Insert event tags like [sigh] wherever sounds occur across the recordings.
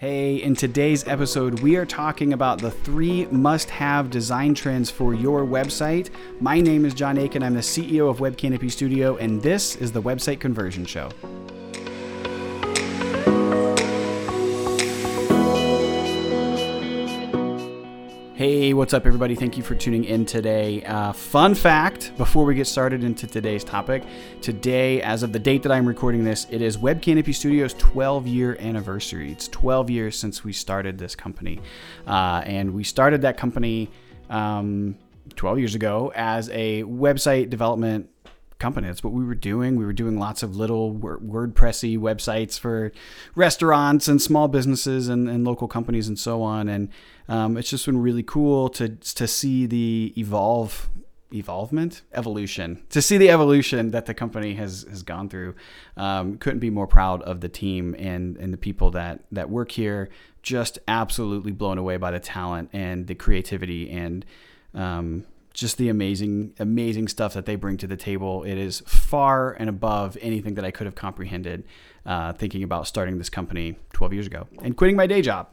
Hey, in today's episode, we are talking about the three must have design trends for your website. My name is John Aikin. I'm the CEO of Web Canopy Studio, and this is the Website Conversion Show. Hey, what's up, everybody? Thank you for tuning in today. Uh, fun fact before we get started into today's topic today, as of the date that I'm recording this, it is Web Canopy Studios' 12 year anniversary. It's 12 years since we started this company. Uh, and we started that company um, 12 years ago as a website development company. That's what we were doing. We were doing lots of little WordPressy websites for restaurants and small businesses and, and local companies and so on. And um, it's just been really cool to to see the evolve evolvement evolution to see the evolution that the company has has gone through um, couldn't be more proud of the team and and the people that that work here just absolutely blown away by the talent and the creativity and um, just the amazing amazing stuff that they bring to the table. It is far and above anything that i could have comprehended uh, thinking about starting this company 12 years ago and quitting my day job.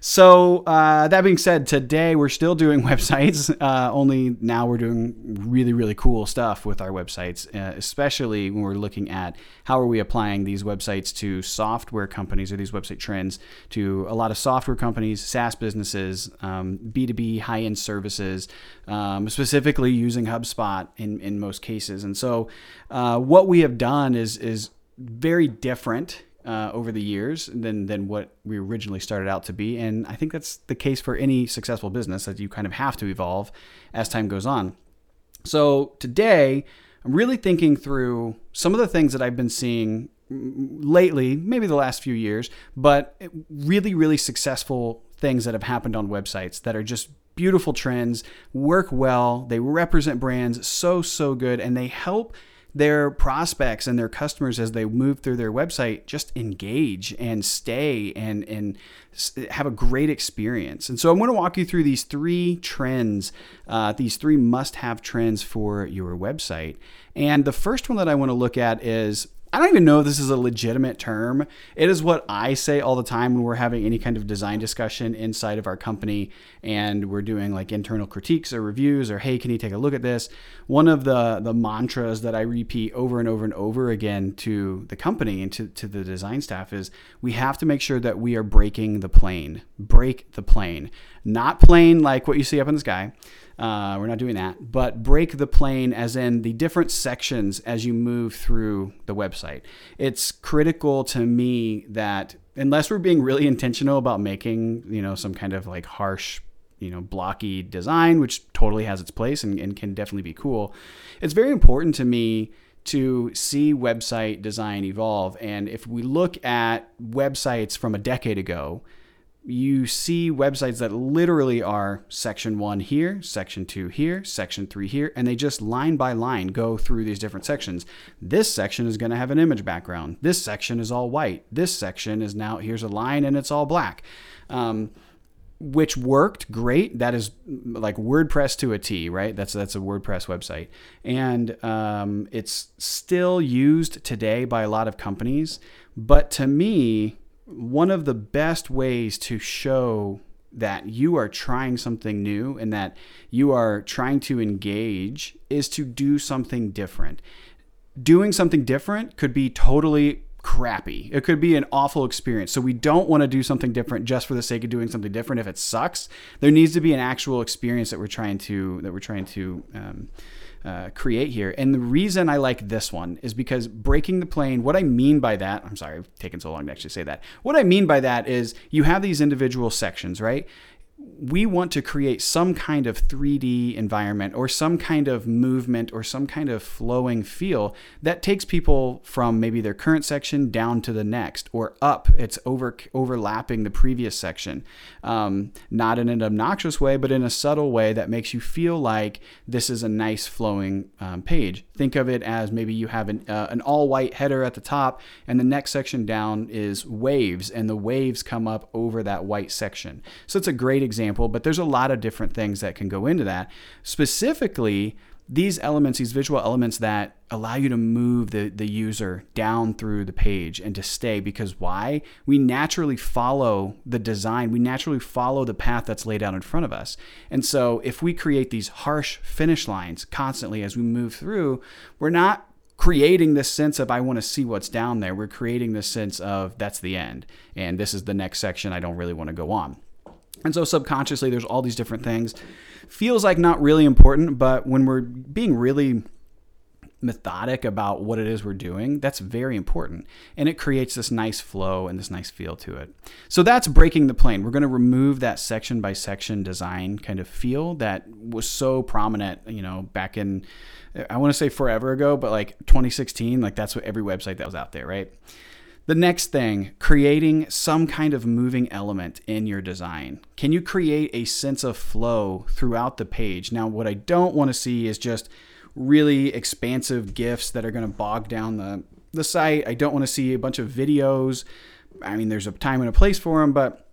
So, uh, that being said, today we're still doing [laughs] websites, uh, only now we're doing really, really cool stuff with our websites, uh, especially when we're looking at how are we applying these websites to software companies or these website trends to a lot of software companies, SaaS businesses, um, B2B high end services, um, specifically using HubSpot in, in most cases. And so, uh, what we have done is, is very different uh, over the years than than what we originally started out to be, and I think that's the case for any successful business that you kind of have to evolve as time goes on. So today, I'm really thinking through some of the things that I've been seeing lately, maybe the last few years, but really, really successful things that have happened on websites that are just beautiful trends, work well, they represent brands so, so good, and they help their prospects and their customers as they move through their website just engage and stay and and have a great experience. And so I'm going to walk you through these three trends, uh, these three must-have trends for your website. And the first one that I want to look at is I don't even know if this is a legitimate term. It is what I say all the time when we're having any kind of design discussion inside of our company and we're doing like internal critiques or reviews or hey, can you take a look at this? One of the the mantras that I repeat over and over and over again to the company and to, to the design staff is we have to make sure that we are breaking the plane. Break the plane. Not plane like what you see up in the sky uh, we're not doing that, but break the plane as in the different sections as you move through the website. It's critical to me that unless we're being really intentional about making, you know, some kind of like harsh you know blocky design which totally has its place and, and, can definitely be cool it's very important to me to see website design evolve. And if we look at websites from a decade ago you see websites that literally are section one here, section two here, section three here, and they just line by line go through these different sections. This section is going to have an image background. This section is all white. This section is now, here's a line and it's all black. Um, which worked great. That is like WordPress to a T, right? That's that's a WordPress website, and um, it's still used today by a lot of companies. But to me, one of the best ways to show that you are trying something new and that you are trying to engage is to do something different. Doing something different could be totally crappy. It could be an awful experience. So we don't want to do something different just for the sake of doing something different. If it sucks, there needs to be an actual experience that we're trying to that we're trying to um, uh, create here. And the reason I like this one is because breaking the plane, what I mean by that, I'm sorry, I've taken so long to actually say that. What I mean by that is you have these individual sections, right? We want to create some kind of 3D environment or some kind of movement or some kind of flowing feel that takes people from maybe their current section down to the next or up. It's over overlapping the previous section, um, not in an obnoxious way, but in a subtle way that makes you feel like this is a nice flowing um, page. Think of it as maybe you have an, uh, an all white header at the top, and the next section down is waves, and the waves come up over that white section. So it's a great example, but there's a lot of different things that can go into that. Specifically, these elements, these visual elements that allow you to move the, the user down through the page and to stay because why? We naturally follow the design, we naturally follow the path that's laid out in front of us. And so if we create these harsh finish lines constantly as we move through, we're not creating this sense of I want to see what's down there. We're creating this sense of that's the end and this is the next section I don't really want to go on. And so subconsciously there's all these different things feels like not really important, but when we're being really methodic about what it is we're doing, that's very important. And it creates this nice flow and this nice feel to it. So that's breaking the plane. We're going to remove that section by section design kind of feel that was so prominent, you know, back in, I want to say forever ago, but like 2016, like that's what every website that was out there, right? The next thing, creating some kind of moving element in your design. Can you create a sense of flow throughout the page? Now, what I don't want to see is just really expansive GIFs that are going to bog down the, the site. I don't want to see a bunch of videos. I mean, there's a time and a place for them, but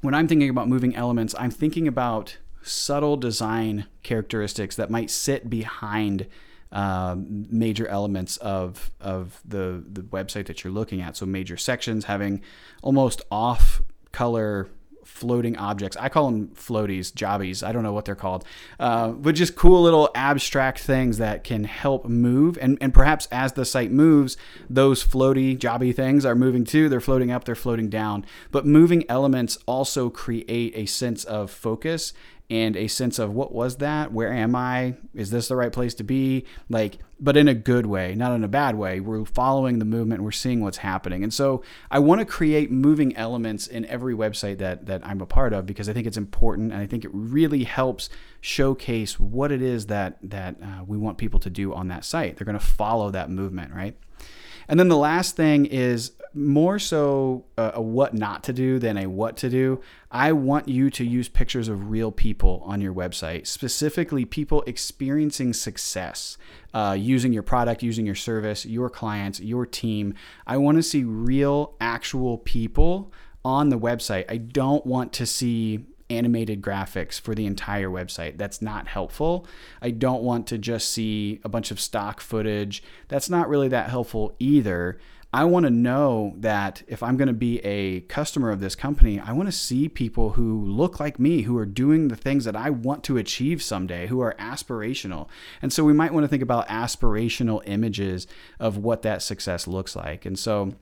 when I'm thinking about moving elements, I'm thinking about subtle design characteristics that might sit behind um, major elements of of the the website that you're looking at. So major sections having almost off color floating objects. I call them floaties, jobbies. I don't know what they're called, uh, but just cool little abstract things that can help move. And, and perhaps as the site moves, those floaty, jobby things are moving too. They're floating up, they're floating down. But moving elements also create a sense of focus and a sense of what was that? Where am I? Is this the right place to be? Like, but in a good way, not in a bad way. We're following the movement, we're seeing what's happening. And so I want to create moving elements in every website that that I'm a part of because I think it's important and I think it really helps showcase what it is that that uh, we want people to do on that site. They're going to follow that movement, right? And then the last thing is more so a, a, what not to do than a what to do. I want you to use pictures of real people on your website, specifically people experiencing success uh, using your product, using your service, your clients, your team. I want to see real, actual people on the website. I don't want to see animated graphics for the entire website. That's not helpful. I don't want to just see a bunch of stock footage. That's not really that helpful either. I want to know that if I'm going to be a customer of this company, I want to see people who look like me, who are doing the things that I want to achieve someday, who are aspirational. And so we might want to think about aspirational images of what that success looks like. And so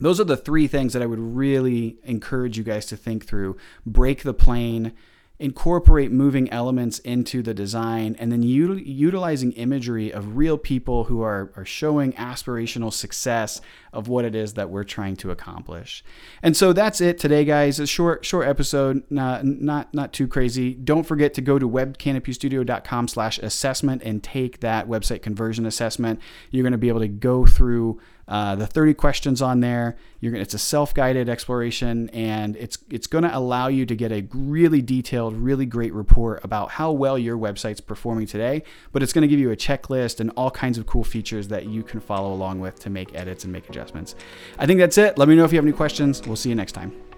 those are the three things that I would really encourage you guys to think through. Break the plane, incorporate moving elements into the design, and then util- utilizing imagery of real people who are, are showing aspirational success of what it is that we're trying to accomplish. And so that's it today, guys. A short, short episode, not not not too crazy. Don't forget to go to webcanopystudio.com slash assessment and take that website conversion assessment. You're going to be able to go through uh, the 30 questions on there. You're, it's a self-guided exploration, and it's it's going to allow you to get a really detailed, really great report about how well your website's performing today. But it's going to give you a checklist and all kinds of cool features that you can follow along with to make edits and make adjustments. I think that's it. Let me know if you have any questions. We'll see you next time.